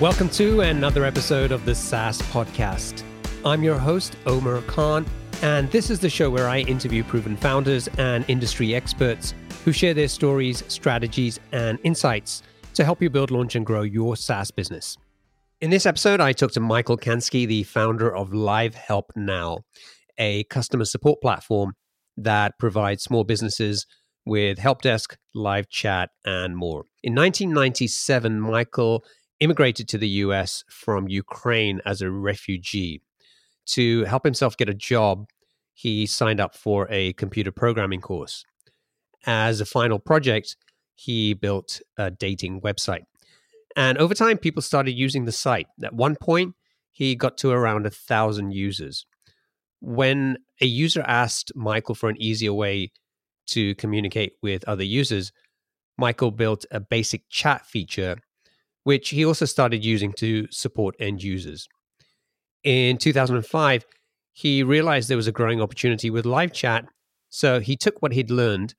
Welcome to another episode of the SaaS Podcast. I'm your host, Omer Khan, and this is the show where I interview proven founders and industry experts who share their stories, strategies, and insights to help you build, launch, and grow your SaaS business. In this episode, I talked to Michael Kansky, the founder of Live Help Now, a customer support platform that provides small businesses with help desk, live chat, and more. In 1997, Michael immigrated to the US from Ukraine as a refugee. To help himself get a job, he signed up for a computer programming course. As a final project, he built a dating website. And over time, people started using the site. At one point, he got to around a thousand users. When a user asked Michael for an easier way to communicate with other users, Michael built a basic chat feature which he also started using to support end users. In 2005, he realized there was a growing opportunity with live chat, so he took what he'd learned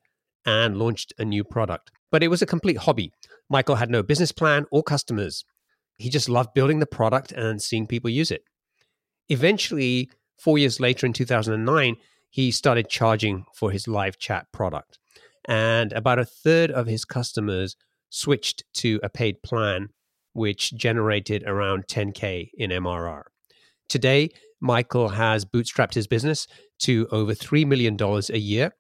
and launched a new product. But it was a complete hobby. Michael had no business plan or customers. He just loved building the product and seeing people use it. Eventually, four years later in 2009, he started charging for his live chat product. And about a third of his customers switched to a paid plan, which generated around 10K in MRR. Today, Michael has bootstrapped his business to over $3 million a year,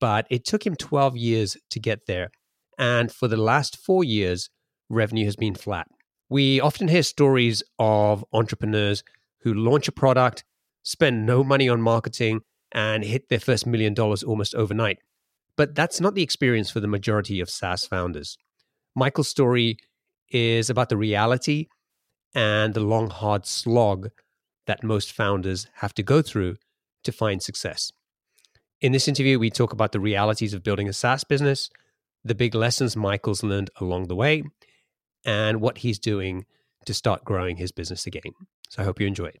but it took him 12 years to get there. And for the last four years, revenue has been flat. We often hear stories of entrepreneurs who launch a product, spend no money on marketing, and hit their first million dollars almost overnight. But that's not the experience for the majority of SaaS founders. Michael's story is about the reality and the long, hard slog that most founders have to go through to find success. In this interview, we talk about the realities of building a SaaS business, the big lessons Michael's learned along the way, and what he's doing to start growing his business again. So I hope you enjoy it.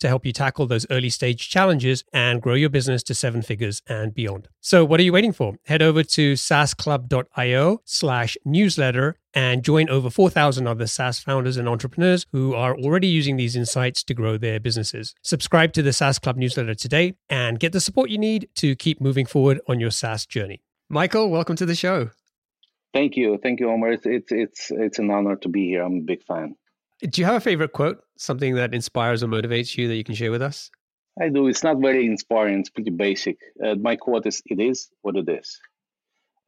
to help you tackle those early stage challenges and grow your business to seven figures and beyond. So, what are you waiting for? Head over to saasclub.io slash newsletter and join over 4,000 other SaaS founders and entrepreneurs who are already using these insights to grow their businesses. Subscribe to the SaaS Club newsletter today and get the support you need to keep moving forward on your SaaS journey. Michael, welcome to the show. Thank you. Thank you, Omer. It's, it's, it's, it's an honor to be here. I'm a big fan. Do you have a favorite quote, something that inspires or motivates you that you can share with us? I do. It's not very inspiring. It's pretty basic. Uh, my quote is, "It is what it is."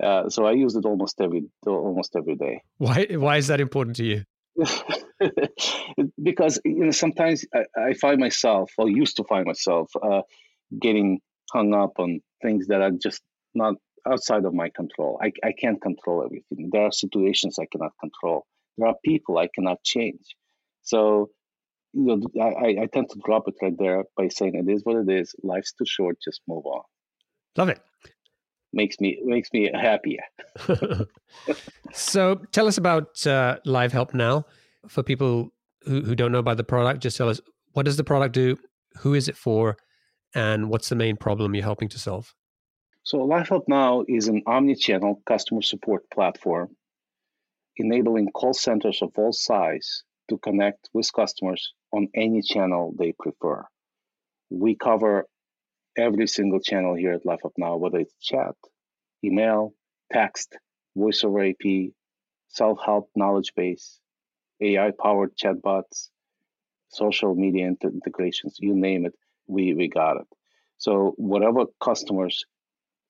Uh, so I use it almost every almost every day. Why why is that important to you? because you know sometimes I, I, find myself or used to find myself uh, getting hung up on things that are just not outside of my control. I, I can't control everything. There are situations I cannot control. There are people I cannot change. So you know, I, I tend to drop it right there by saying it is what it is. Life's too short. Just move on. Love it. Makes me makes me happier. so tell us about uh, Live Help Now for people who, who don't know about the product. Just tell us what does the product do, who is it for, and what's the main problem you're helping to solve. So Live Help Now is an omni-channel customer support platform enabling call centers of all size to connect with customers on any channel they prefer. We cover every single channel here at Live Help Now, whether it's chat, email, text, voice over IP, self help knowledge base, AI powered chatbots, social media integrations, you name it, we, we got it. So, whatever customers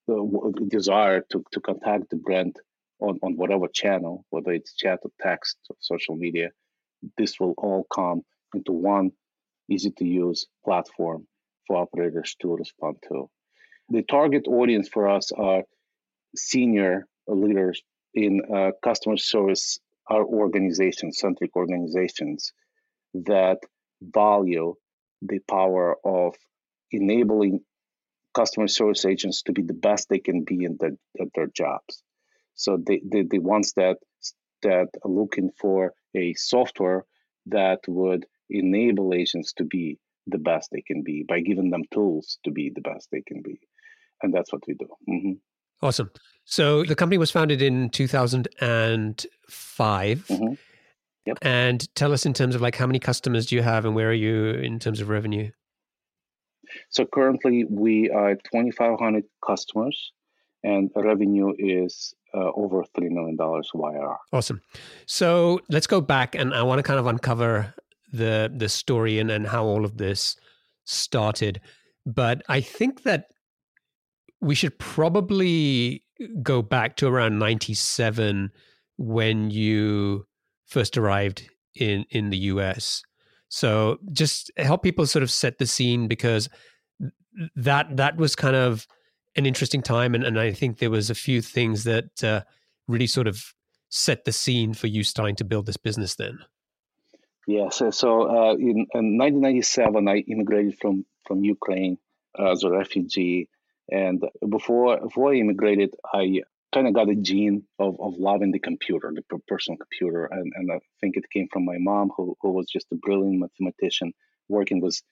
uh, desire to, to contact the brand on, on whatever channel, whether it's chat or text or social media, this will all come into one easy to use platform for operators to respond to. The target audience for us are senior leaders in uh, customer service, our organization centric organizations that value the power of enabling customer service agents to be the best they can be in their, their jobs. So the, the, the ones that that are looking for a software that would enable agents to be the best they can be by giving them tools to be the best they can be. And that's what we do. Mm-hmm. Awesome. So the company was founded in 2005. Mm-hmm. Yep. And tell us in terms of like how many customers do you have and where are you in terms of revenue? So currently we are 2,500 customers and revenue is uh, over $3 million YR. Awesome. So let's go back and I want to kind of uncover the the story and, and how all of this started. But I think that we should probably go back to around 97 when you first arrived in in the US. So just help people sort of set the scene because that that was kind of an interesting time and, and I think there was a few things that uh, really sort of set the scene for you starting to build this business then. Yes. So, uh, in, in, 1997, I immigrated from from Ukraine as a refugee, and before before I immigrated, I kind of got a gene of, of loving the computer, the personal computer, and, and I think it came from my mom, who who was just a brilliant mathematician, working with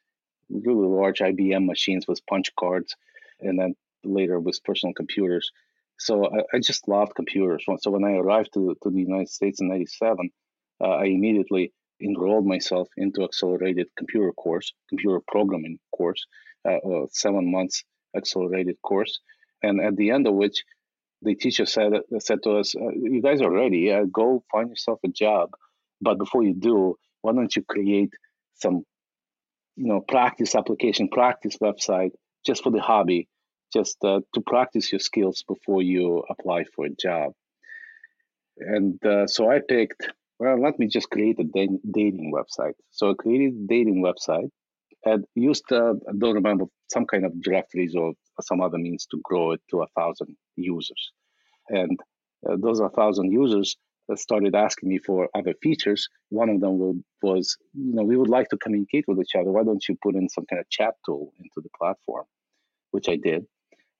really large IBM machines with punch cards, and then later with personal computers. So I, I just loved computers. So when I arrived to, to the United States in '97, uh, I immediately enrolled myself into accelerated computer course, computer programming course, uh, seven months accelerated course, and at the end of which the teacher said said to us, uh, "You guys are ready. Go find yourself a job, but before you do, why don't you create some, you know, practice application, practice website just for the hobby, just uh, to practice your skills before you apply for a job." And uh, so I picked well, let me just create a dating website. So I created a dating website and used, uh, I don't remember, some kind of directories or some other means to grow it to a thousand users. And uh, those a thousand users started asking me for other features. One of them was, you know, we would like to communicate with each other. Why don't you put in some kind of chat tool into the platform? Which I did.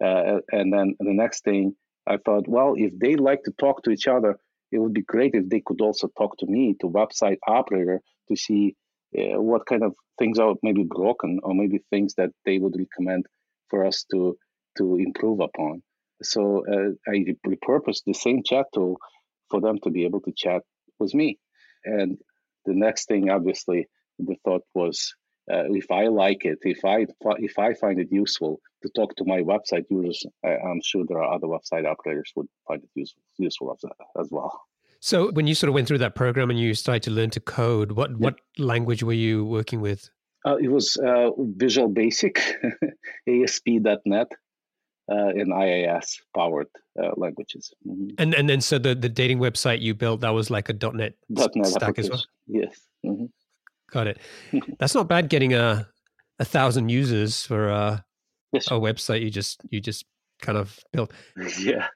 Uh, and then the next thing I thought, well, if they like to talk to each other, it would be great if they could also talk to me, to website operator, to see uh, what kind of things are maybe broken or maybe things that they would recommend for us to to improve upon. So uh, I repurposed the same chat tool for them to be able to chat with me. And the next thing, obviously, the thought was uh, if I like it, if I if I find it useful to talk to my website users, I, am sure there are other website operators would find it useful useful as, as well. So when you sort of went through that program and you started to learn to code, what yeah. what language were you working with? Uh, it was uh, Visual Basic, ASP.NET. uh, in IIS powered uh, languages. Mm-hmm. And and then so the, the dating website you built that was like a .NET, .NET stack as well. Yes. Mm-hmm. Got it. That's not bad. Getting a a thousand users for a yes. a website you just you just kind of built. Yeah.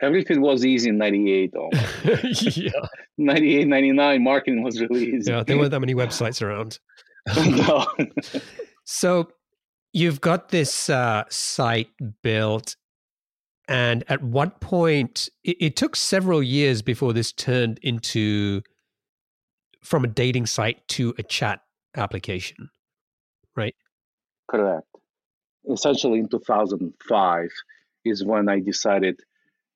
Everything was easy in 98 yeah. 98, 99, marketing was really easy. Yeah, there weren't that many websites around. no. so you've got this uh, site built and at what point it, it, took several years before this turned into from a dating site to a chat application right? Correct. Essentially in 2005 is when i decided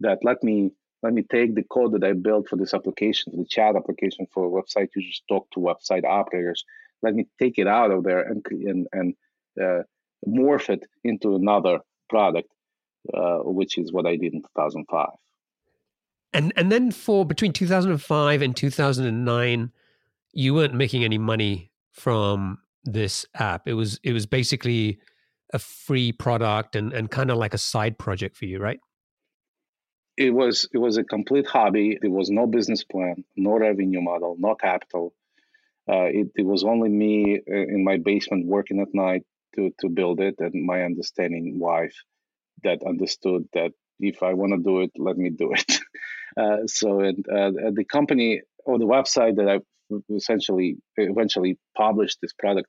that let me let me take the code that i built for this application for the chat application for website users talk to website operators. Let me take it out of there and and, and uh, morph it into another product, uh, which is what I did in 2005. And and then for between 2005 and 2009, you weren't making any money from this app. It was it was basically a free product and and kind of like a side project for you, right? It was it was a complete hobby. There was no business plan, no revenue model, no capital. Uh, it, it was only me uh, in my basement working at night, to to build it, and my understanding wife that understood that if I want to do it, let me do it. Uh, so and uh, the company or the website that I essentially eventually published this product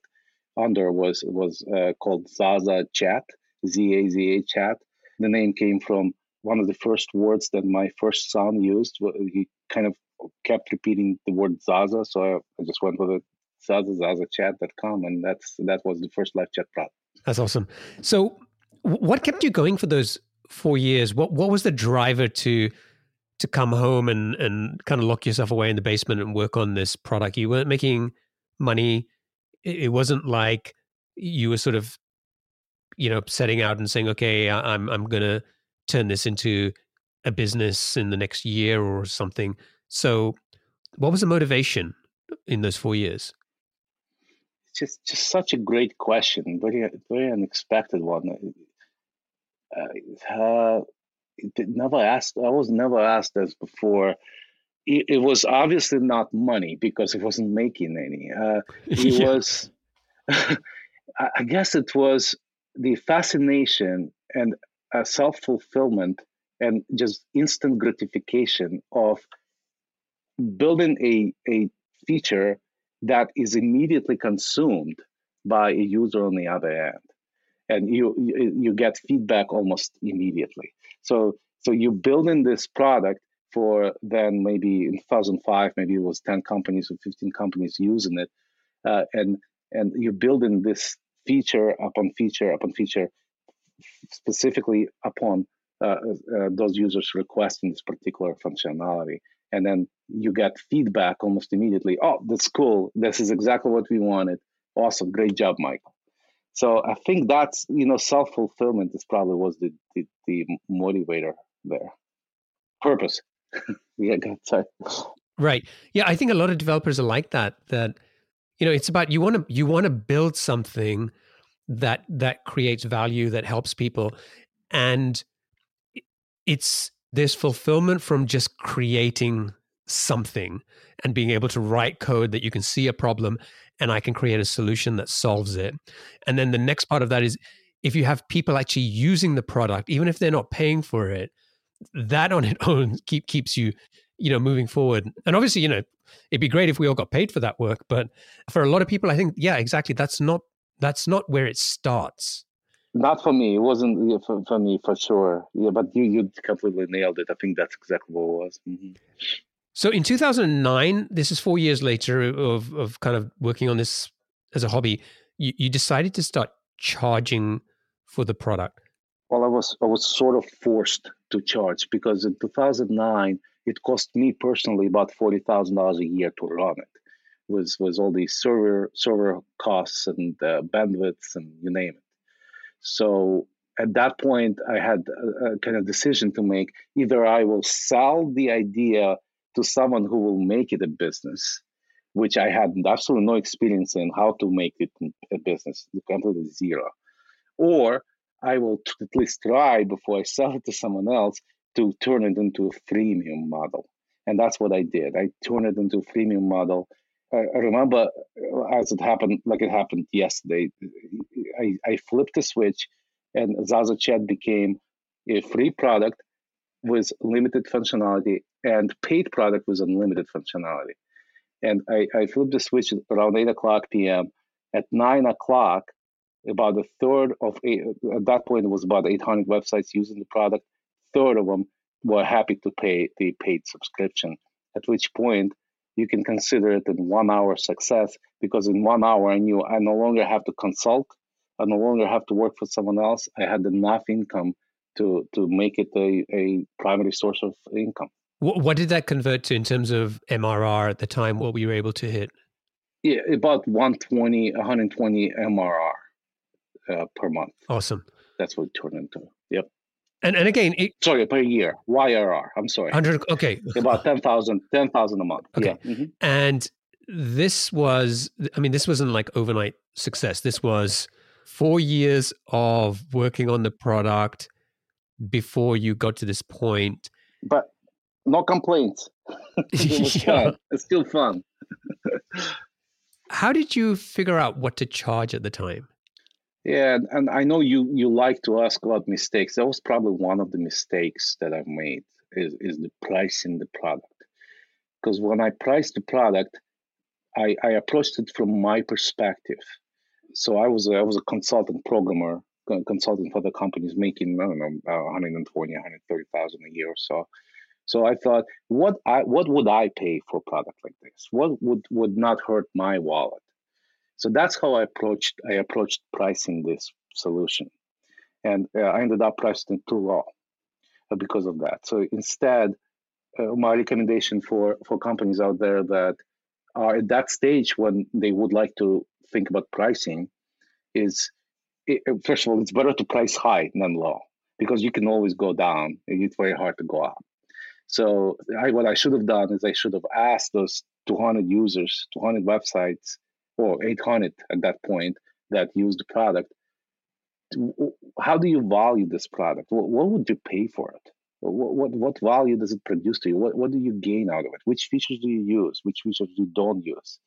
under was was uh, called Zaza Chat, Z A Z A Chat. The name came from one of the first words that my first son used. He kind of kept repeating the word Zaza, so I, I just went with it zazazazzachat.com, and that's that was the first live chat product. That's awesome. So, what kept you going for those four years? What what was the driver to to come home and and kind of lock yourself away in the basement and work on this product? You weren't making money. It wasn't like you were sort of, you know, setting out and saying, "Okay, I'm I'm gonna turn this into a business in the next year or something." So, what was the motivation in those four years? It's just just such a great question, very very unexpected one. Uh, uh, never asked. I was never asked this before. It, it, was obviously not money because it wasn't making any. Uh, it yeah. was. I guess it was the fascination and a self fulfillment and just instant gratification of building a a feature that is immediately consumed by a user on the other end and you you get feedback almost immediately so so you build in this product for then maybe in 2005 maybe it was 10 companies or 15 companies using it uh, and and you build in this feature upon feature upon feature specifically upon uh, uh, those users requesting this particular functionality. And then you get feedback almost immediately oh that's cool. This is exactly what we wanted. Awesome. Great job michael so i think that's you know self-fulfillment is probably was the the, the motivator there. Purpose. Yeah sorry. Right. Yeah i think a lot of developers are like that that you know it's about you want to you want to build something that that creates value that helps people and it's there's fulfillment from just creating something and being able to write code that you can see a problem and I can create a solution that solves it. And then the next part of that is if you have people actually using the product, even if they're not paying for it, that on its own keep keeps you, you know, moving forward. And obviously, you know, it'd be great if we all got paid for that work, but for a lot of people, I think, yeah, exactly. That's not that's not where it starts. Not for me. It wasn't for, for, me for sure. Yeah, but you you completely nailed it. I think that's exactly what it was. Mm-hmm. So in 2009, this is four years later of of kind of working on this as a hobby. You, you decided to start charging for the product. Well, I was I was sort of forced to charge because in 2009 it cost me personally about forty thousand dollars a year to run it. with was all these server server costs and uh, bandwidths and you name it. So at that point, I had a, a kind of decision to make. Either I will sell the idea to someone who will make it a business, which I had absolutely no experience in how to make it a business, completely zero, or I will t- at least try before I sell it to someone else to turn it into a freemium model. And that's what I did. I turned it into a freemium model. I, remember uh, as it happened, like it happened yesterday, I, I flipped the switch and Zaza Chat became a free product with limited functionality and paid product with unlimited functionality. And I, I flipped the switch around 8 o'clock p.m. At 9 o'clock, about a third of, eight, at that point, it was about 800 websites using the product. Third of them were happy to pay the paid subscription, at which point you can consider it a one hour success because in one hour I knew I no longer have to consult, I no longer have to work for someone else. I had enough income to to make it a, a primary source of income. What, what did that convert to in terms of MRR at the time? What were you able to hit? Yeah, about 120, 120 MRR uh, per month. Awesome. That's what it turned into. Yep. And and again, it, sorry, per year. YRR. I'm sorry. 100. Okay. About 10,000 10,000 a month. Okay. Yeah. Mm-hmm. And this was, I mean, this wasn't like overnight success. This was four years of working on the product before you got to this point. But no complaints. it yeah. It's still fun. How did you figure out what to charge at the time? Yeah, and I know you you like to ask about mistakes. That was probably one of the mistakes that I've made is is the pricing the product. Because when I priced the product, I, I approached it from my perspective. So I was a, I was a consultant programmer, consulting for the companies making I don't know 120, 130,000 a year or so. So I thought, what I what would I pay for a product like this? What would would not hurt my wallet? So that's how I approached I approached pricing this solution, and uh, I ended up pricing too low uh, because of that. So instead, uh, my recommendation for for companies out there that are at that stage when they would like to think about pricing is it, first of all, it's better to price high than low because you can always go down. and It's very hard to go up. So I, what I should have done is I should have asked those 200 users, 200 websites, or 800 at that point that use the product. How do you value this product? What, what would you pay for it? What, what, what value does it produce to you? What, what do you gain out of it? Which features do you use? Which features you don't use?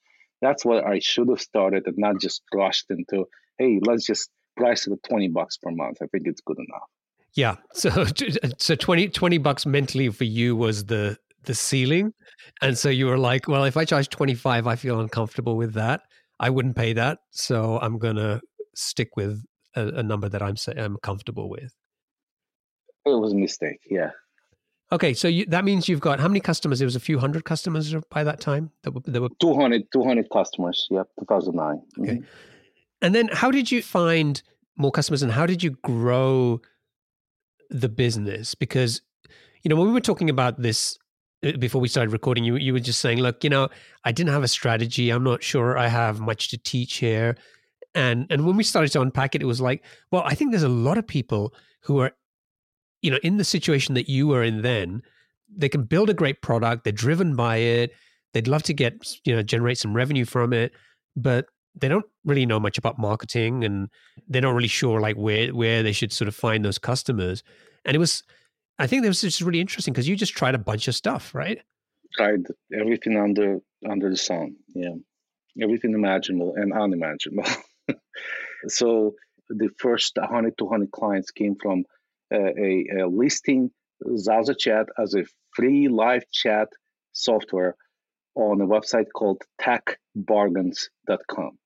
That's what I should have started and not just rushed into, hey, let's just price it at 20 bucks per month. I think it's good enough. Yeah. So so 20, 20 bucks mentally for you was the the ceiling. And so you were like, well, if I charge 25, I feel uncomfortable with that. I wouldn't pay that. So I'm going to stick with a, a, number that I'm I'm comfortable with. It was a mistake. Yeah. Okay, so you, that means you've got how many customers? There was a few hundred customers by that time. That were, that were 200, 200 customers. Yep, 2009. Okay, mm-hmm. And then how did you find more customers, and how did you grow the business? Because you know when we were talking about this uh, before we started recording you you were just saying look you know I didn't have a strategy. I'm not sure I have much to teach here. And and when we started to unpack it it was like well I think there's a lot of people who are you know in the situation that you were in then. They can build a great product. They're driven by it. They'd love to get you know generate some revenue from it. But they don't really know much about marketing and they're not really sure like where where they should sort of find those customers. And it was i think it was just really interesting because you just tried a bunch of stuff right? Tried everything under under the sun yeah. Everything imaginable and unimaginable. So the first 100 200 clients came from uh, a, a listing zaza chat as a free live chat software on a website called techbargains.com.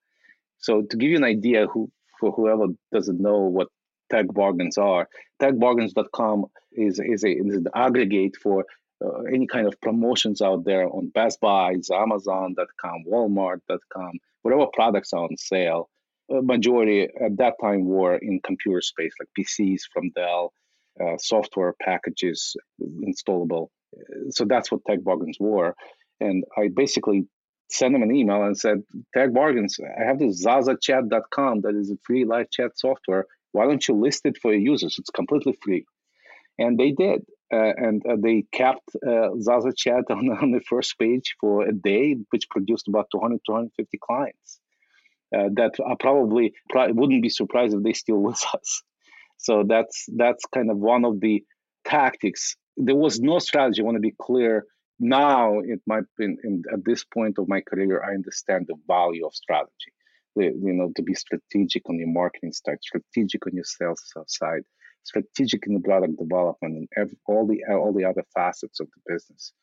So to give you an idea, who for whoever doesn't know what tech bargains are, techbargains.com is is, a, is an aggregate for uh, any kind of promotions out there on Best Buys, Amazon.com, Walmart.com, whatever products are on sale. A majority at that time were in computer space, like PCs from Dell, uh, software packages installable. So that's what tech bargains were. And I basically sent them an email and said, Tech Bargains, I have this zazachat.com that is a free live chat software. Why don't you list it for your users? It's completely free. And they did. Uh, and uh, they kept uh, Zaza Chat on, on the first page for a day, which produced about 200, 250 clients. Uh, that are probably, probably wouldn't be surprised if they still with us. So that's that's kind of one of the tactics. There was no strategy. I want to be clear. Now, it might be at this point of my career, I understand the value of strategy. The, you know, to be strategic on your marketing side, strategic on your sales side, strategic in the product development, and every, all the all the other facets of the business.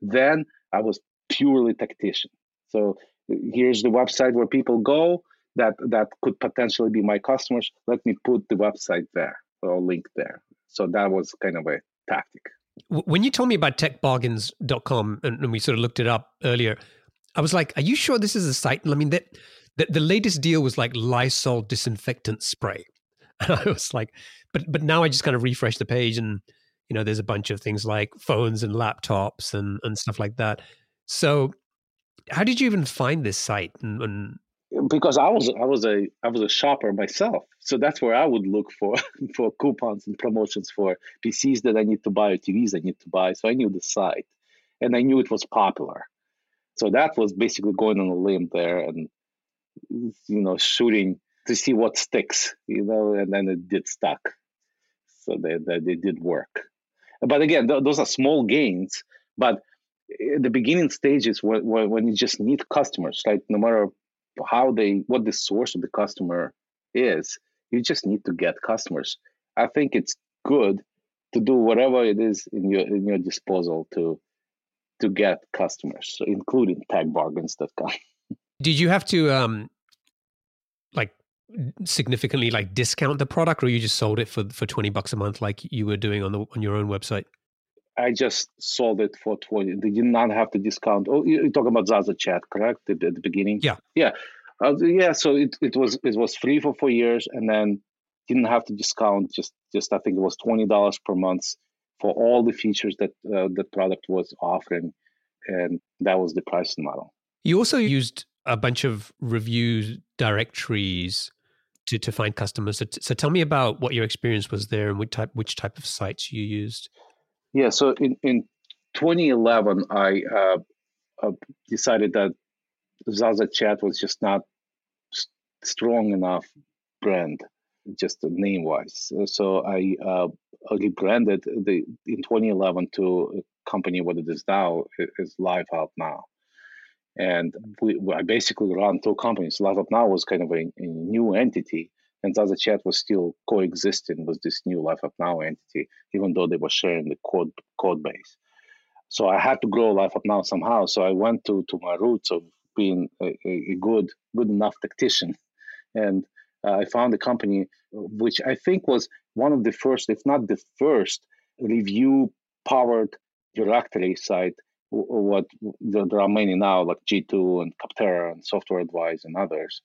Then I was purely tactician. So here's the website where people go that that could potentially be my customers. Let me put the website there or link there. So that was kind of a tactic. When you told me about techbargains.com and, and we sort of looked it up earlier, I was like, are you sure this is a site? I mean, that the, the latest deal was like Lysol disinfectant spray. And I was like, but but now I just kind of refresh the page and you know, there's a bunch of things like phones and laptops and, and stuff like that. So how did you even find this site and, and because I was I was a I was a shopper myself, so that's where I would look for for coupons and promotions for PCs that I need to buy or TVs I need to buy. So I knew the site, and I knew it was popular. So that was basically going on a limb there and you know shooting to see what sticks, you know, and then it did stuck. So they they, they did work, but again, th- those are small gains. But eh, the beginning stages when, when you just need customers, like No matter how they what the source of the customer is you just need to get customers. I think it's good to do whatever it is in your in your disposal to to get customers including techbargains.com did you have to um like significantly like discount the product or you just sold it for for 20 bucks a month like you were doing on the on your own website I just sold it for 20. They did not have to discount. Oh, you're talking about Zaza Chat, correct? At the, the beginning? Yeah. Yeah. Uh, yeah. So it, it was it was free for four years and then didn't have to discount. Just just I think it was twenty dollars per month for all the features that uh, the product was offering, and that was the pricing model. You also used a bunch of review directories to, to find customers. So, t- so tell me about what your experience was there and which type which type of sites you used. Yeah, so in, in 2011, I uh, uh, decided that Zaza Chat was just not strong enough brand, just name wise. So I uh, rebranded the in 2011 to a company what it is now is Live Help Now. And we, I basically run two companies. Live Help Now was kind of a, a new entity and Zaza Chat was still coexisting with this new Live Help Now entity, even though they were sharing the code code base. So I had to grow Live Help Now somehow. So I went to to my roots of being a, a good good enough tactician, and uh, I found a company which I think was one of the first, if not the first, review powered directory site. What there are many now, like G2 and Capterra and Software Advice and others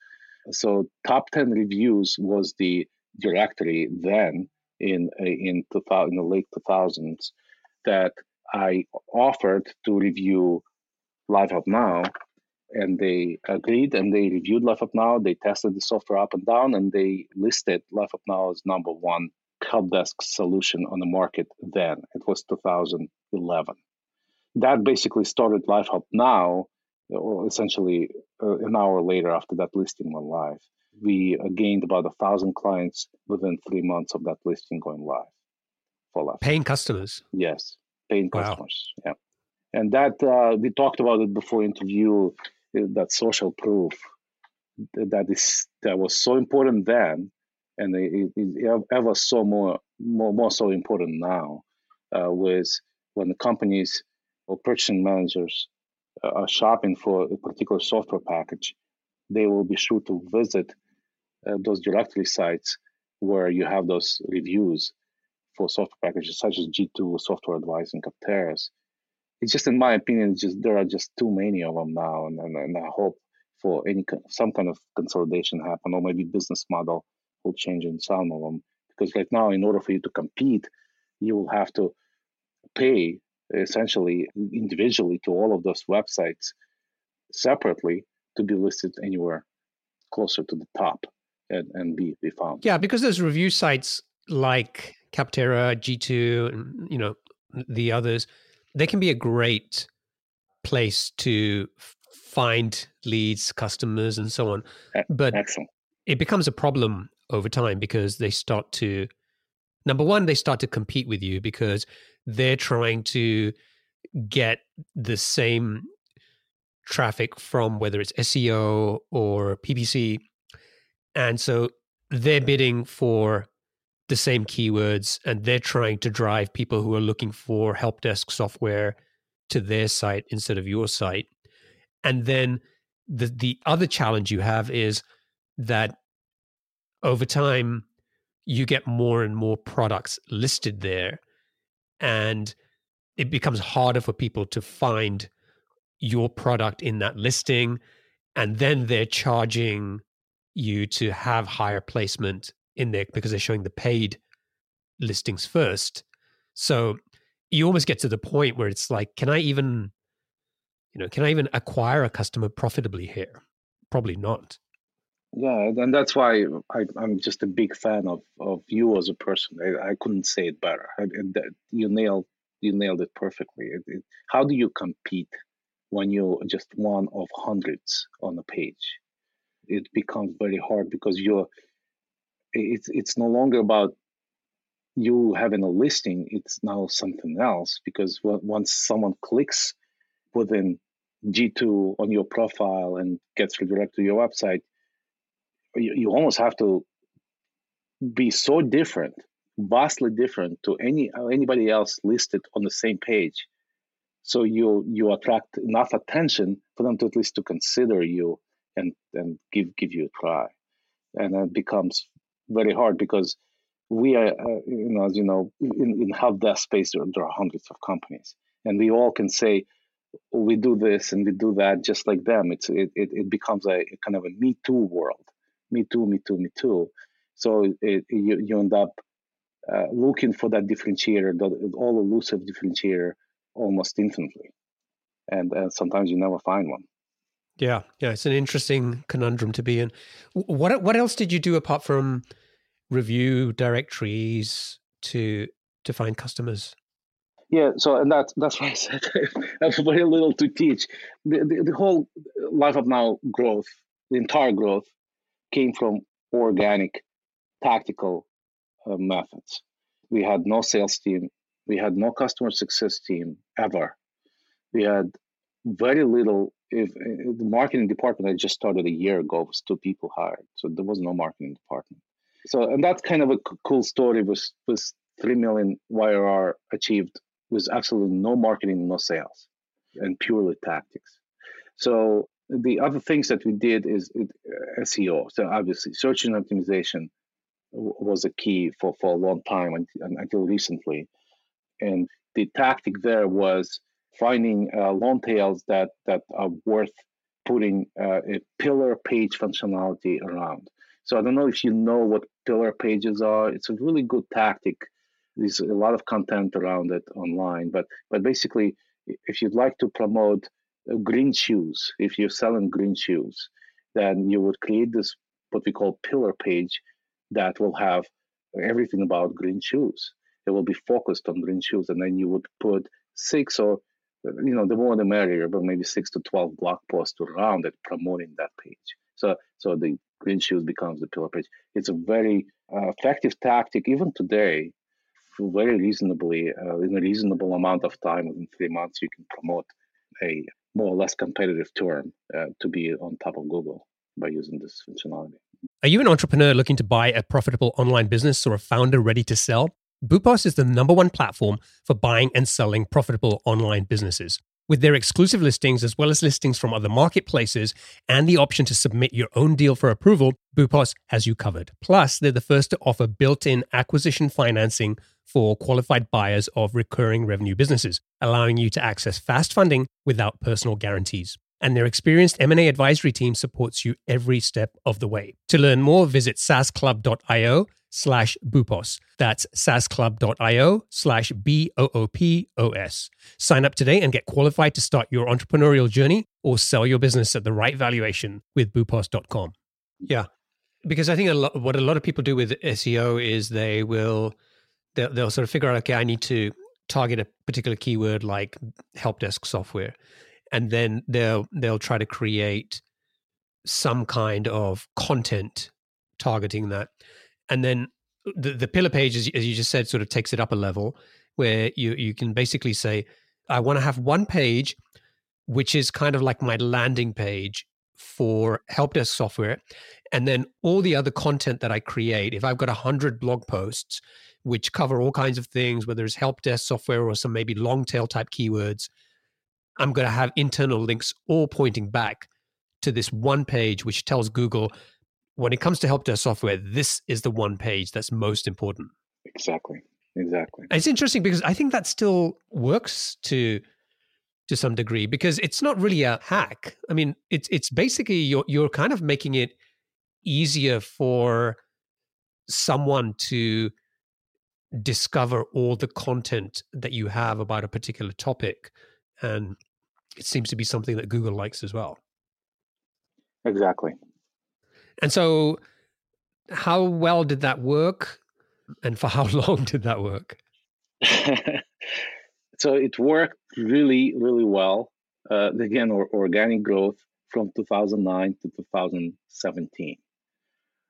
so top 10 reviews was the directory then in in, 2000, in the late 2000s that I offered to review Live Help Now, and they agreed and they reviewed Live Help Now. They tested the software up and down, and they listed Live Help Now as number one help desk solution on the market. Then it was 2011. That basically started Live Help Now essentially uh, an hour later after that listing went live. We uh, gained about a thousand clients within three months of that listing going live for life. Paying customers. Yes, paying wow. customers. Yeah, and that uh, we talked about it before interview. Uh, that social proof that is that was so important then, and it, it, ever so more more more so important now, uh, was when the companies or purchasing managers are shopping for a particular software package, they will be sure to visit uh, those directory sites where you have those reviews for software packages such as G2, Software Advice, and Capterras. It's just, in my opinion, just there are just too many of them now, and, and, and I hope for any some kind of consolidation happen, or maybe business model will change in some of them. Because right now, in order for you to compete, you will have to pay essentially individually to all of those websites separately to be listed anywhere closer to the top and, and be, be found. Yeah, because there's review sites like Capterra, G2, and you know the others, they can be a great place to find leads, customers, and so on. But Excellent. it becomes a problem over time because they start to number one, they start to compete with you because they're trying to get the same traffic from whether it's SEO or PPC. And so they're bidding for the same keywords and they're trying to drive people who are looking for help desk software to their site instead of your site. And then the the other challenge you have is that over time you get more and more products listed there and it becomes harder for people to find your product in that listing and then they're charging you to have higher placement in there because they're showing the paid listings first. So you almost get to the point where it's like can i even you know can i even acquire a customer profitably here? Probably not yeah and that's why I, am just a big fan of, of you as a person. I, I couldn't say it better. I, you nailed you nailed it perfectly. It, it, how do you compete when you're just one of hundreds on a page? It becomes very hard because you're it's it's no longer about you having a listing. It's now something else because once someone clicks within g2 on your profile and gets redirected to your website you, you almost have to be so different vastly different to any anybody else listed on the same page. So you you attract enough attention for them to at least to consider you and and give give you a try. And it becomes very hard because we are uh, you know as you know in, in help desk space there, there are hundreds of companies. And we all can say we do this and we do that just like them. It's it, it, it becomes a, a kind of a me too world me too me too me too so it, you, you end up uh, looking for that differentiator, that all elusive differentiator, almost infinitely, and and sometimes you never find one. Yeah, yeah, it's an interesting conundrum to be in. What what else did you do apart from review directories to to find customers? Yeah, so and that's that's why I said I have very little to teach. The, the, the whole Live Help Now growth, the entire growth, came from organic, tactical uh, methods. We had no sales team. We had no customer success team ever. We had very little. If, if the marketing department I just started a year ago was two people hired, so there was no marketing department. So, and that's kind of a cool story. Was was three million YRR achieved with absolutely no marketing, no sales, and purely tactics. So the other things that we did is it, uh, SEO. So obviously, search engine optimization was a key for, for a long time and until recently. And the tactic there was finding uh, long tails that, that are worth putting uh, a pillar page functionality around. So I don't know if you know what pillar pages are. It's a really good tactic. There's a lot of content around it online, but but basically, if you'd like to promote green shoes, if you're selling green shoes, then you would create this what we call pillar page that will have everything about green shoes. It will be focused on green shoes, and then you would put six or you know the more the merrier, but maybe six to twelve blog posts around it promoting that page. So so the green shoes becomes the pillar page. It's a very uh, effective tactic even today. Very reasonably, uh, in a reasonable amount of time, within three months, you can promote a more or less competitive term uh, to be on top of Google by using this functionality. Are you an entrepreneur looking to buy a profitable online business or a founder ready to sell? Boopos is the number one platform for buying and selling profitable online businesses. With their exclusive listings, as well as listings from other marketplaces, and the option to submit your own deal for approval, Boopos has you covered. Plus, they're the first to offer built in acquisition financing for qualified buyers of recurring revenue businesses, allowing you to access fast funding without personal guarantees and their experienced M&A advisory team supports you every step of the way. To learn more, visit saasclub.io slash boopos. That's saasclub.io slash B-O-O-P-O-S. Sign up today and get qualified to start your entrepreneurial journey or sell your business at the right valuation with boopos.com. Yeah, because I think a lot, what a lot of people do with SEO is they will, they'll, they'll sort of figure out, okay, I need to target a particular keyword like help desk software and then they'll they'll try to create some kind of content targeting that and then the, the pillar page, as, as you just said, sort of takes it up a level where you, you can basically say, I want to have one page, which is kind of like my landing page for help desk software. And then all the other content that I create, if I've got 100 blog posts, which cover all kinds of things, whether it's help desk software or some maybe long tail type keywords, I'm going to have internal links all pointing back to this one page, which tells Google when it comes to help desk software, this is the one page that's most important. Exactly. Exactly. It's interesting because I think that still works to to some degree because it's not really a hack. I mean, it's it's basically you're you're kind of making it easier for someone to discover all the content that you have about a particular topic and it seems to be something that Google likes as well. Exactly. And so, how well did that work? And for how long did that work? so, it worked really, really well. Uh, again, or, organic growth from 2009 to 2017.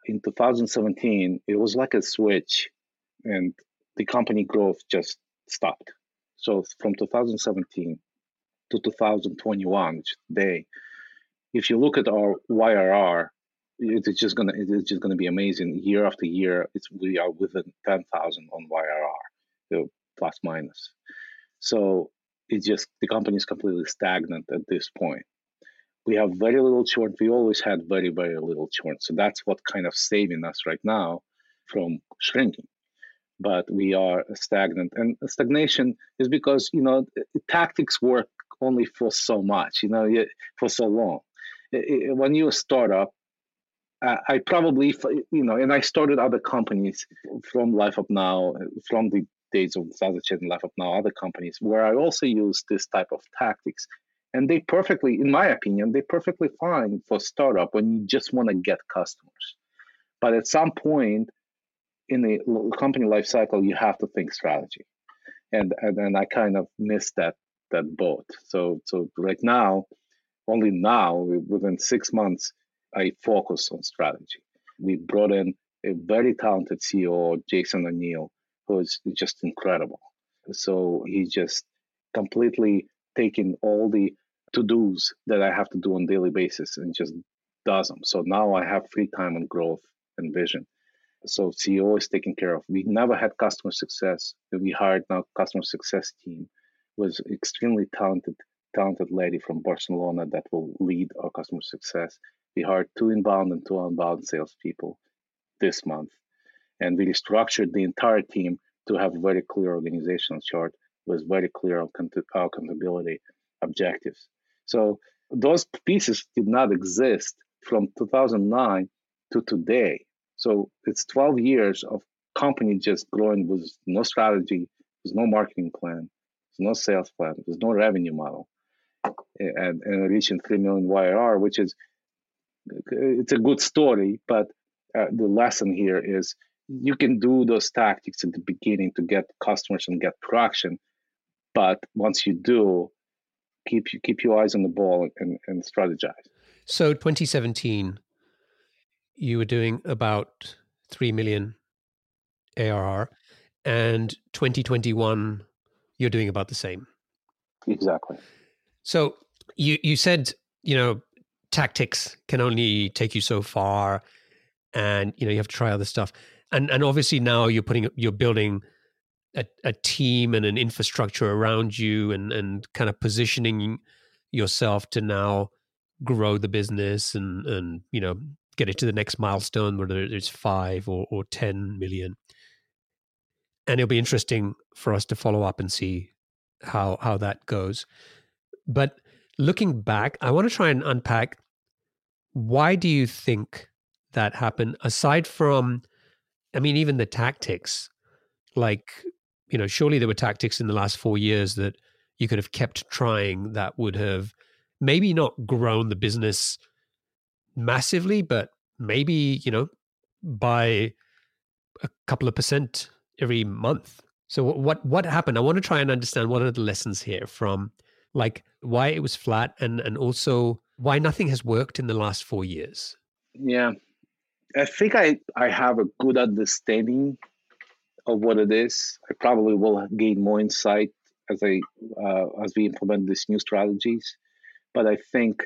In 2017, it was like a switch, and the company growth just stopped. So, from 2017 to 2021, which today, if you look at our ARR, it's just gonna it's just gonna be amazing. Year after year, it's we are within ten thousand on ARR, know, plus minus. So it's just the company is completely stagnant at this point. We have very little churn. We always had very very little churn. So that's what kind of saving us right now from shrinking. But we are stagnant, and stagnation is because you know tactics work only for so much. You know, for so long. When you're a startup, uh, I probably, you know, and I started other companies from Live Help Now, from the days of Zazachet and Live Help Now, other companies where I also use this type of tactics. And they perfectly, in my opinion, they perfectly fine for startup when you just want to get customers. But at some point in the company life cycle, you have to think strategy. And and, and I kind of missed that that boat. So so right now, only now, within six months, I focus on strategy. We brought in a very talented CEO, Jason O'Neill, who is just incredible. So he's just completely taking all the to dos that I have to do on daily basis and just does them. So now I have free time on growth and vision. So CEO is taken care of. We never had customer success. We hired now customer success team was extremely talented talented lady from Barcelona that will lead our customer success. We hired two inbound and two outbound salespeople this month. And we restructured the entire team to have a very clear organizational chart with very clear accountability objectives. So those pieces did not exist from 2009 to today. So it's 12 years of company just growing with no strategy, there's no marketing plan, there's no sales plan, there's no revenue model, and, and reaching 3 million YR, which is it's a good story, but uh, the lesson here is you can do those tactics at the beginning to get customers and get traction, but once you do, keep keep your eyes on the ball and, and strategize. So 2017, you were doing about three million ARR, and 2021, you're doing about the same. Exactly. So you you said you know tactics can only take you so far and you know you have to try other stuff and and obviously now you're putting you're building a, a team and an infrastructure around you and and kind of positioning yourself to now grow the business and and you know get it to the next milestone whether it's five or, or 10 million. And it'll be interesting for us to follow up and see how how that goes. But looking back, I want to try and unpack why do you think that happened aside from I mean even the tactics like you know surely there were tactics in the last 4 years that you could have kept trying that would have maybe not grown the business massively but maybe you know by a couple of percent every month so what what happened i want to try and understand what are the lessons here from like why it was flat and and also why nothing has worked in the last four years yeah i think i i have a good understanding of what it is. I probably will gain more insight as I uh, as we implement these new strategies. But I think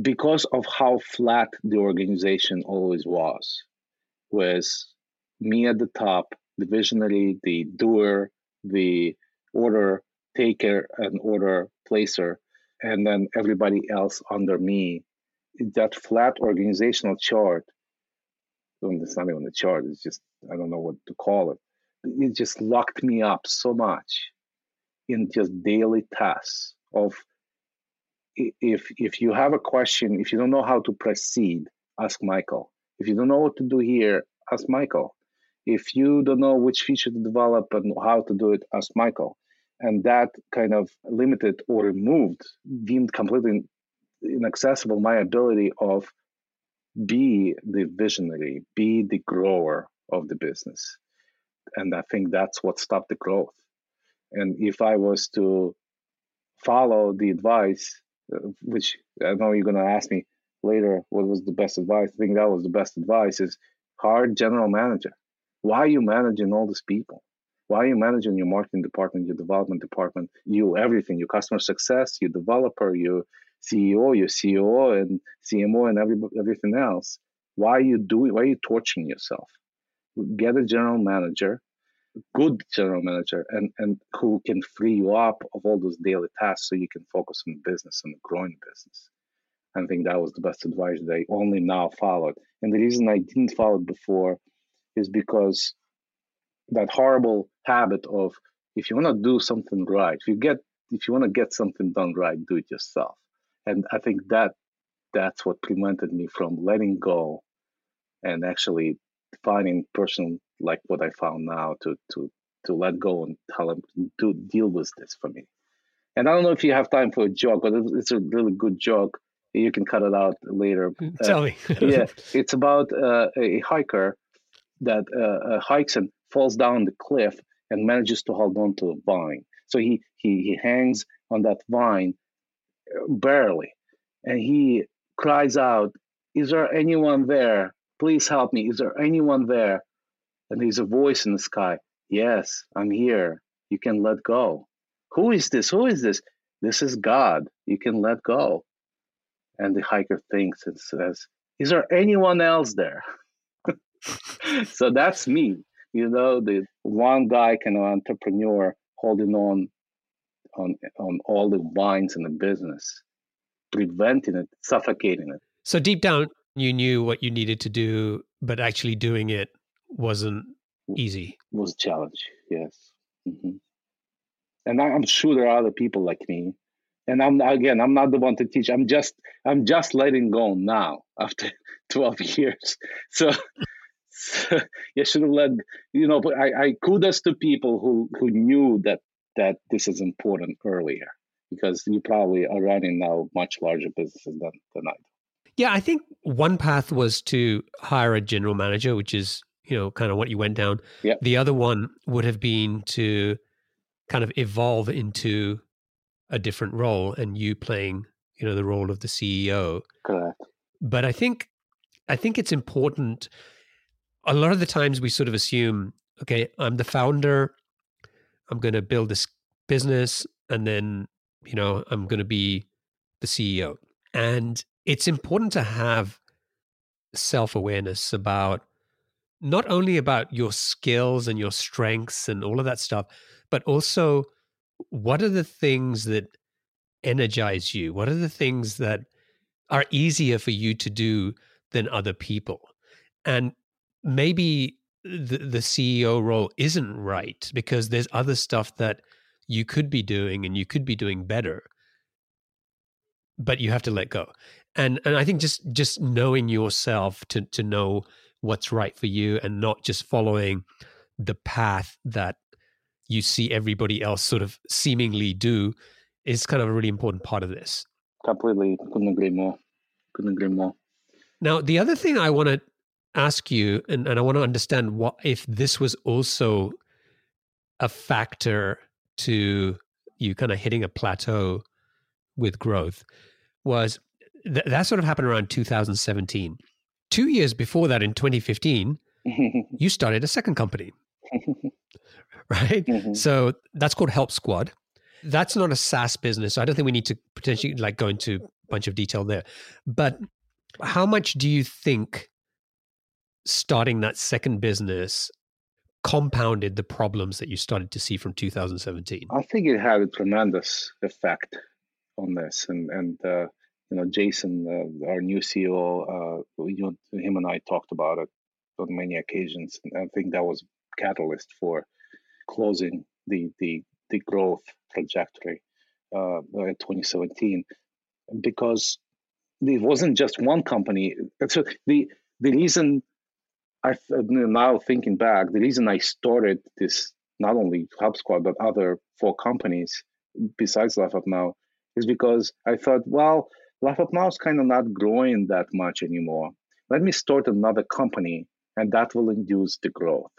because of how flat the organization always was, with me at the top, the visionary, the doer, the order taker and order placer, and then everybody else under me. That flat organizational chart, it's not even a chart, it's just, I don't know what to call it. It just locked me up so much in just daily tasks of if if you have a question, if you don't know how to proceed, ask Michael. If you don't know what to do here, ask Michael. If you don't know which feature to develop and how to do it, ask Michael. And that kind of limited or removed, deemed completely inaccessible my ability of be the visionary, be the grower of the business. And I think that's what stopped the growth. And if I was to follow the advice, Uh, which I know you're going to ask me later, what was the best advice? I think that was the best advice is hard general manager. Why are you managing all these people? Why are you managing your marketing department, your development department, you everything, your customer success, your developer, your CEO, your COO, and CMO, and every, everything else? Why are you doing? Why are you torturing yourself? Get a general manager good general manager and, and who can free you up of all those daily tasks so you can focus on business and growing business. I think that was the best advice that I only now followed. And the reason I didn't follow it before is because that horrible habit of if you want to do something right, if you get if you want to get something done right, do it yourself. And I think that that's what prevented me from letting go and actually finding person like what I found now to to to let go and tell him to deal with this for me. And I don't know if you have time for a joke, but it's a really good joke. You can cut it out later. Mm, tell uh, me. yeah, it's about uh, a hiker that uh, uh, hikes and falls down the cliff and manages to hold on to a vine. So he he he hangs on that vine uh, barely, and he cries out, "Is there anyone there? Please help me! Is there anyone there?" And there's a voice in the sky. Yes, I'm here. You can let go. Who is this? Who is this? This is God. You can let go. And the hiker thinks and says, Is there anyone else there? so that's me. You know, the one guy kind of entrepreneur holding on on on all the vines in the business, preventing it, suffocating it. So deep down, you knew what you needed to do, but actually doing it wasn't easy. It was a challenge, yes. Mm-hmm. And I'm sure there are other people like me. And I'm again, I'm not the one to teach. I'm just, I'm just letting go now after 12 years. So, so you should have let you know. But I, I kudos to people who who knew that that this is important earlier because you probably are running now much larger businesses than than I do. Yeah, I think one path was to hire a general manager, which is you know, kind of what you went down. Yep. The other one would have been to kind of evolve into a different role and you playing, you know, the role of the CEO. Correct. But I think I think it's important a lot of the times we sort of assume, okay, I'm the founder, I'm going to build this business and then, you know, I'm going to be the CEO. And it's important to have self-awareness about not only about your skills and your strengths and all of that stuff, but also what are the things that energize you? What are the things that are easier for you to do than other people? And maybe the, the CEO role isn't right because there's other stuff that you could be doing and you could be doing better but you have to let go and and i think just just knowing yourself to to know what's right for you and not just following the path that you see everybody else sort of seemingly do is kind of a really important part of this. Completely. Couldn't agree more. Couldn't agree more. Now, the other thing I want to ask you, and, and I want to understand what if this was also a factor to you kind of hitting a plateau with growth, was th- that sort of happened around 2017 two years before that, in 2015, you started a second company. right? Mm-hmm. So that's called Help Squad. That's not a SaaS business. So I don't think we need to potentially like go into a bunch of detail there. But how much do you think starting that second business compounded the problems that you started to see from 2017? I think it had a tremendous effect on this, and and uh, you know Jason, uh, our new CEO, uh, you know, him and I talked about it on many occasions, and I think that was catalyst for closing the the the growth trajectory uh, in 2017 because it wasn't just one company. So the the reason I now thinking back, the reason I started this not only HelpSquad but other four companies besides Live Help Now is because I thought, well, Live Help Now is kind of not growing that much anymore. Let me start another company, and that will induce the growth.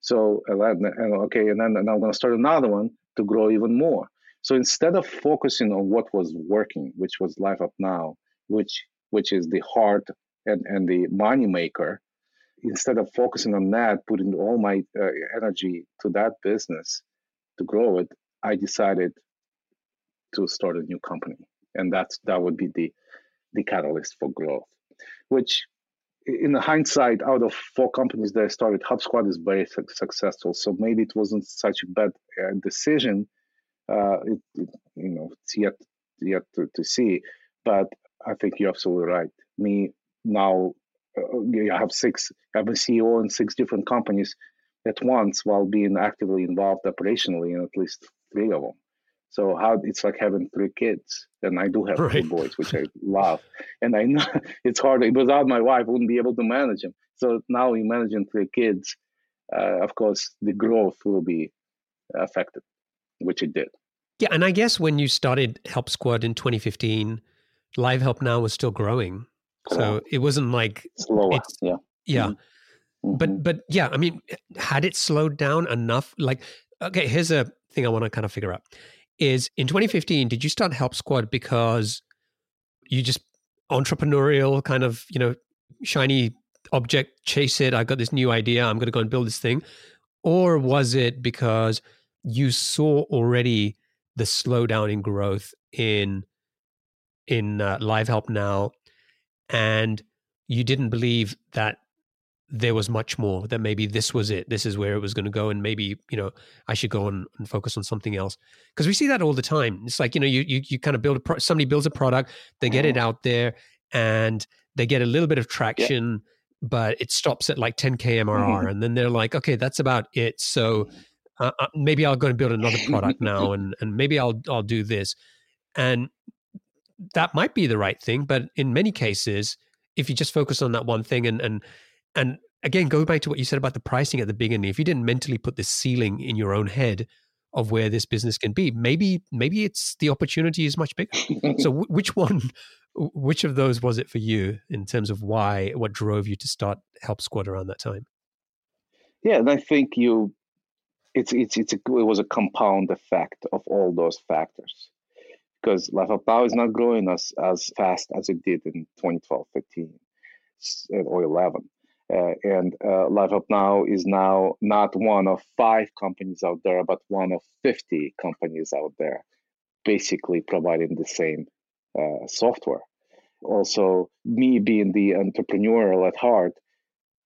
So, okay, and then and I'm going to start another one to grow even more. So instead of focusing on what was working, which was Live Help Now, which which is the heart and, and the money maker, instead of focusing on that, putting all my uh, energy to that business to grow it, I decided to start a new company, and that's that would be the the catalyst for growth. Which, in hindsight, out of four companies that I started, HelpSquad is very su- successful. So maybe it wasn't such a bad uh, decision. Uh, it, it, you know, it's yet yet to, to see, but I think you're absolutely right. Me now uh, you have six, I have a CEO in six different companies at once while being actively involved operationally in at least three of them. So how it's like having three kids, and I do have right. three boys, which I love, and I know it's hard. Without my wife, I wouldn't be able to manage them. So now you managing three kids, uh, of course, the growth will be affected, which it did. Yeah, and I guess when you started Help Squad in 2015, Live Help Now was still growing. So it wasn't like slower. yeah. Yeah. Mm-hmm. But but yeah, I mean, had it slowed down enough? Like, okay, here's a thing I want to kind of figure out: is in 2015, did you start Help Squad because you just entrepreneurial kind of you know shiny object chase it? I got this new idea. I'm going to go and build this thing, or was it because you saw already the slowdown in growth in in uh, Live Help Now and you didn't believe that there was much more that maybe this was it this is where it was going to go and maybe you know i should go and, and focus on something else because we see that all the time it's like you know you you, you kind of build a pro- somebody builds a product they get it mm-hmm. out there and they get a little bit of traction yeah. but it stops at like 10k mrr mm-hmm. and then they're like okay that's about it so uh, uh maybe i'll go and build another product now and and maybe i'll i'll do this and that might be the right thing, but in many cases, if you just focus on that one thing and and and again, go back to what you said about the pricing at the beginning. If you didn't mentally put this ceiling in your own head of where this business can be, maybe maybe it's the opportunity is much bigger. so, w- which one, which of those was it for you in terms of why, what drove you to start Help Squad around that time? Yeah, and I think you, it's it's it's a, it was a compound effect of all those factors because LifeUp is not growing as, as fast as it did in 2012, 15, or 11. Uh, and uh, Live Help Now is now not one of five companies out there, but one of 50 companies out there, basically providing the same uh, software. Also, me being the entrepreneurial at heart,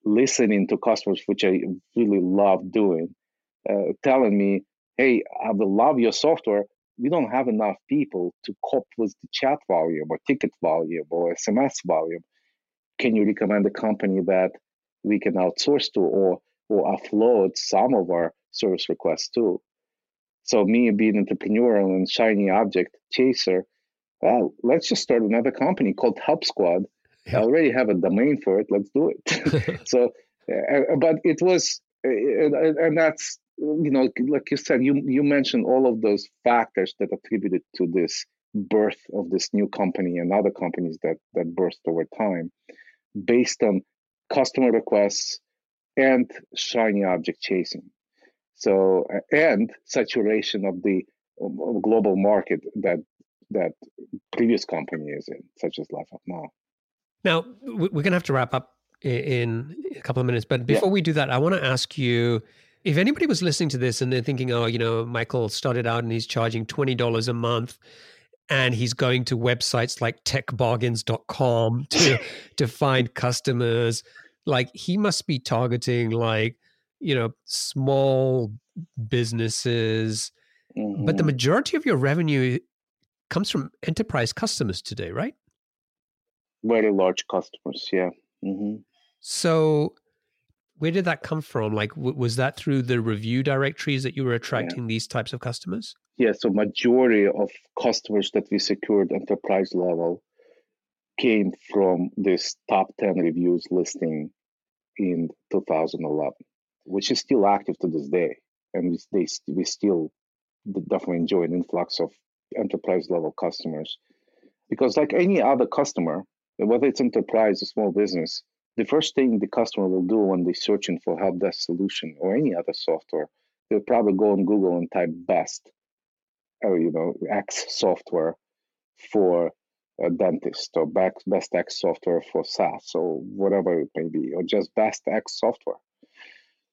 listening to customers, which I really love doing, uh, telling me, hey, I will love your software, we don't have enough people to cope with the chat volume or ticket volume or SMS volume. Can you recommend a company that we can outsource to or or offload some of our service requests to? So me being entrepreneurial and shiny object chaser, well, let's just start another company called Help Squad. I already have a domain for it. Let's do it. so, uh, but it was, uh, and that's you know, like you said, you you mentioned all of those factors that attributed to this birth of this new company and other companies that that burst over time, based on customer requests and shiny object chasing. So uh, and saturation um, of the global market that that previous company is in, such as Live Help Now. Now we're going to have to wrap up in a couple of minutes, but before yeah. we do that, I want to ask you if anybody was listening to this and they're thinking, oh, you know, Michael started out and he's charging $20 a month and he's going to websites like techbargains.com to to find customers like he must be targeting like you know small businesses mm-hmm. but the mm-hmm. majority of your revenue comes from enterprise customers today right very large customers yeah mm-hmm. so where did that come from like w- was that through the review directories that you were attracting yeah. these types of customers yeah so majority of customers that we secured enterprise level came from this top 10 reviews listing in 2011 which is still active to this day. And we, they, we still definitely enjoy an influx of enterprise level customers. Because like any other customer whether it's enterprise or small business the first thing the customer will do when they're searching for help desk solution or any other software, they'll probably go on Google and type best or you know X software for a dentist or best X software for SaaS or whatever it may be, or just best X software.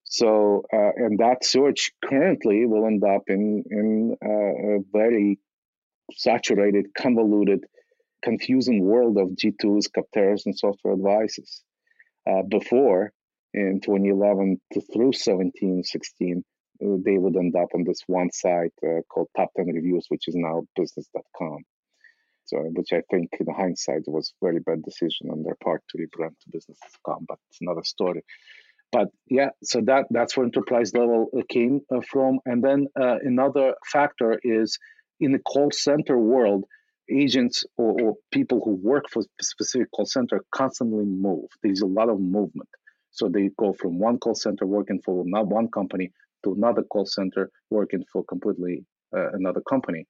So, uh, and that search currently will end up in in uh, a very saturated, convoluted, confusing world of G2s, Capterras, and software advices uh, before in 2011 to through 17, 16, uh, they would end up on this one site uh, called Top 10 Reviews, which is now business.com. So, which I think in hindsight was very bad decision on their part to rebrand to business.com, but it's another story. But yeah, so that that's where enterprise level uh, came uh, from. And then uh, another factor is in the call center world, agents or, or, people who work for specific call center constantly move. There's a lot of movement. So they go from one call center working for not one company to another call center working for completely uh, another company.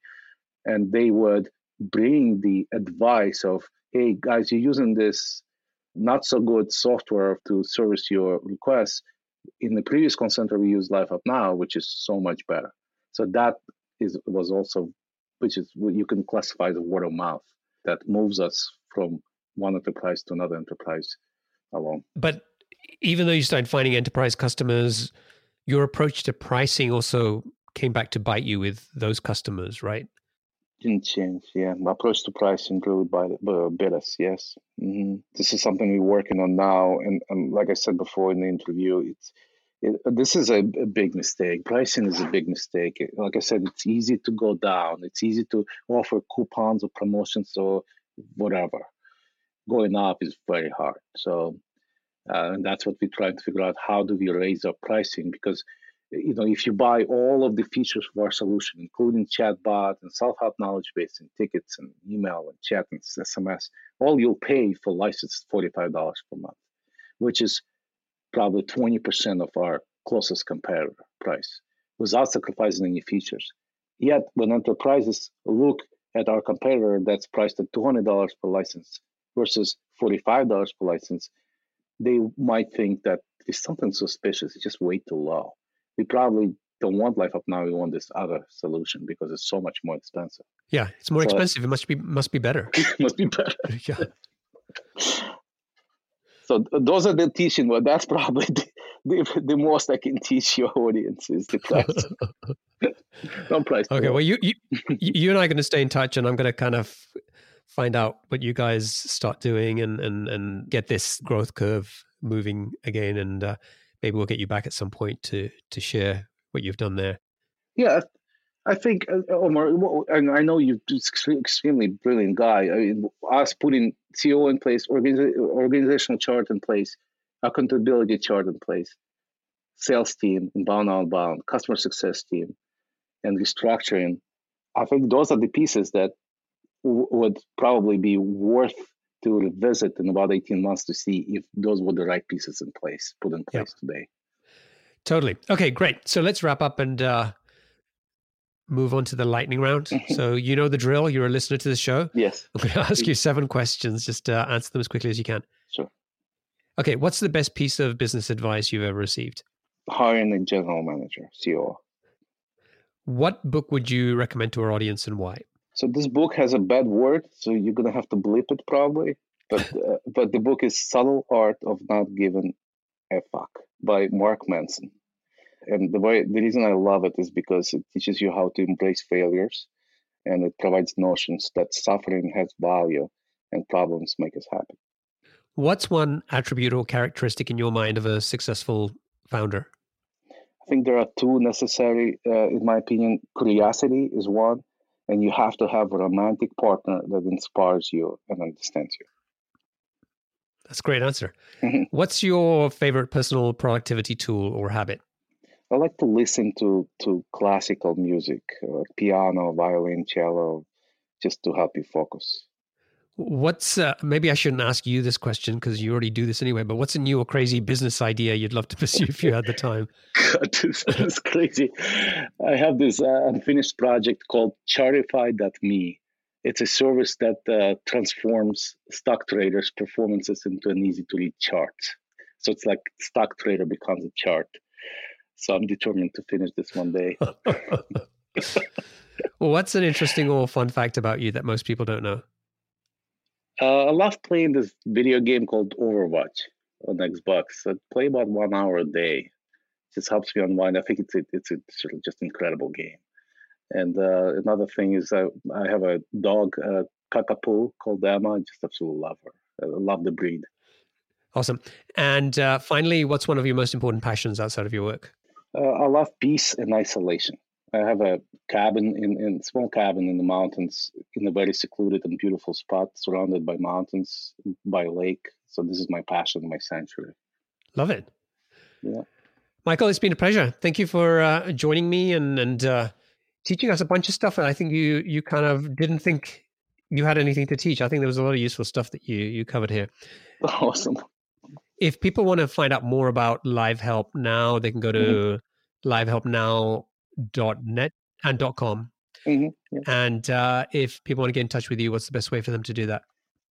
And they would bring the advice of, hey, guys, you're using this not so good software to service your requests. In the previous call center, we use Live Help Now, which is so much better. So that is was also which is you can classify as word of mouth that moves us from one enterprise to another enterprise along. But even though you started finding enterprise customers, your approach to pricing also came back to bite you with those customers, right? Didn't change, yeah. My approach to pricing grew by uh, us, yes. Mm-hmm. This is something we're working on now, and, and like I said before in the interview, it's it, this is a, a, big mistake. Pricing is a big mistake. Like I said, it's easy to go down. It's easy to offer coupons or promotions or whatever. Going up is very hard. So, uh, and that's what we're trying to figure out. How do we raise our pricing? Because you know, if you buy all of the features of our solution, including chatbot and self-help knowledge base and tickets and email and chat and SMS, all you'll pay for license is $45 per month, which is probably 20% of our closest competitor price without sacrificing any features. Yet, when enterprises look at our competitor that's priced at $200 per license versus $45 per license, they might think that there's something suspicious. It's just way too low. We probably don't want Live Help Now. We want this other solution because it's so much more expensive. Yeah, it's more so, expensive. It must be must be better. must be better. yeah. So those are the teaching. Well, that's probably the, the, the, most I can teach your audience is the price. Don't price. Okay. Well, you, you you and I are going to stay in touch, and I'm going to kind of find out what you guys start doing and and and get this growth curve moving again, and uh, maybe we'll get you back at some point to to share what you've done there. Yeah, I think uh, Omar, and I know you're an extremely brilliant guy. I mean, us putting co in place, organizational chart in place, accountability chart in place, sales team, inbound, outbound, customer success team, and restructuring. I think those are the pieces that would probably be worth to revisit in about 18 months to see if those were the right pieces in place, put in place today. Totally. Okay, great. So let's wrap up and uh, move on to the lightning round. Mm-hmm. so you know the drill. You're a listener to the show. Yes. I'm going to ask you seven questions. Just uh, answer them as quickly as you can. Sure. Okay. What's the best piece of business advice you've ever received? Hiring a general manager, CEO. What book would you recommend to our audience and why? So this book has a bad word, so you're gonna have to bleep it probably. But uh, but the book is Subtle Art of Not Giving a Fuck by Mark Manson And the way the reason I love it is because it teaches you how to embrace failures, and it provides notions that suffering has value and problems make us happy. What's one attribute or characteristic in your mind of a successful founder? I think there are two necessary, uh, in my opinion. Curiosity is one, and you have to have a romantic partner that inspires you and understands you. That's a great answer. Mm-hmm. What's your favorite personal productivity tool or habit? I like to listen to to classical music, uh, piano, violin, cello, just to help you focus. What's uh, maybe I shouldn't ask you this question because you already do this anyway. But what's a new or crazy business idea you'd love to pursue if you had the time? God, this is crazy. I have this uh, unfinished project called Chartify.me. It's a service that uh, transforms stock traders' performances into an easy to read chart. So it's like stock trader becomes a chart. So I'm determined to finish this one day. well, what's an interesting or fun fact about you that most people don't know? Uh, I love playing this video game called Overwatch on Xbox. I play about one hour a day. It just helps me unwind. I think it's a, it's a sort of just incredible game. And uh, another thing is I, I have a dog, uh, Cockapoo, called Emma. I just absolutely love her. I love the breed. Awesome. And uh, finally, what's one of your most important passions outside of your work? Uh, I love peace and isolation. I have a cabin in, in small cabin in the mountains in a very secluded and beautiful spot surrounded by mountains by a lake. So this is my passion, my sanctuary. Love it. Yeah. Michael, it's been a pleasure. Thank you for uh, joining me and and uh, teaching us a bunch of stuff that I think you you kind of didn't think you had anything to teach. I think there was a lot of useful stuff that you you covered here. Awesome. If people want to find out more about Live Help Now, they can go to mm-hmm. livehelpnow dot net and dot com. Mm-hmm. Yeah. And uh, if people want to get in touch with you, what's the best way for them to do that?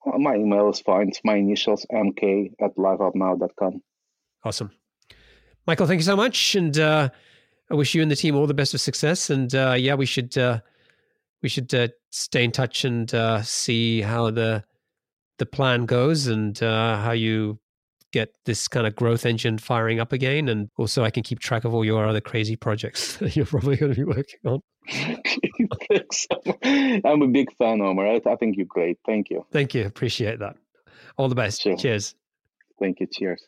Well, my email is fine. It's my initials, mk at livehelpnow.com. Awesome. Michael, thank you so much. And uh, I wish you and the team all the best of success. And uh, yeah, we should uh, we should uh, stay in touch and uh, see how the the plan goes and uh, how you get this kind of growth engine firing up again. And also, I can keep track of all your other crazy projects that you're probably going to be working on. I'm a big fan, Omar. I, I think you're great. Thank you. Thank you. Appreciate that. All the best. Sure. Cheers. Thank you. Cheers.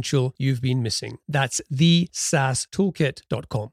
you've been missing. That's thesaastoolkit.com.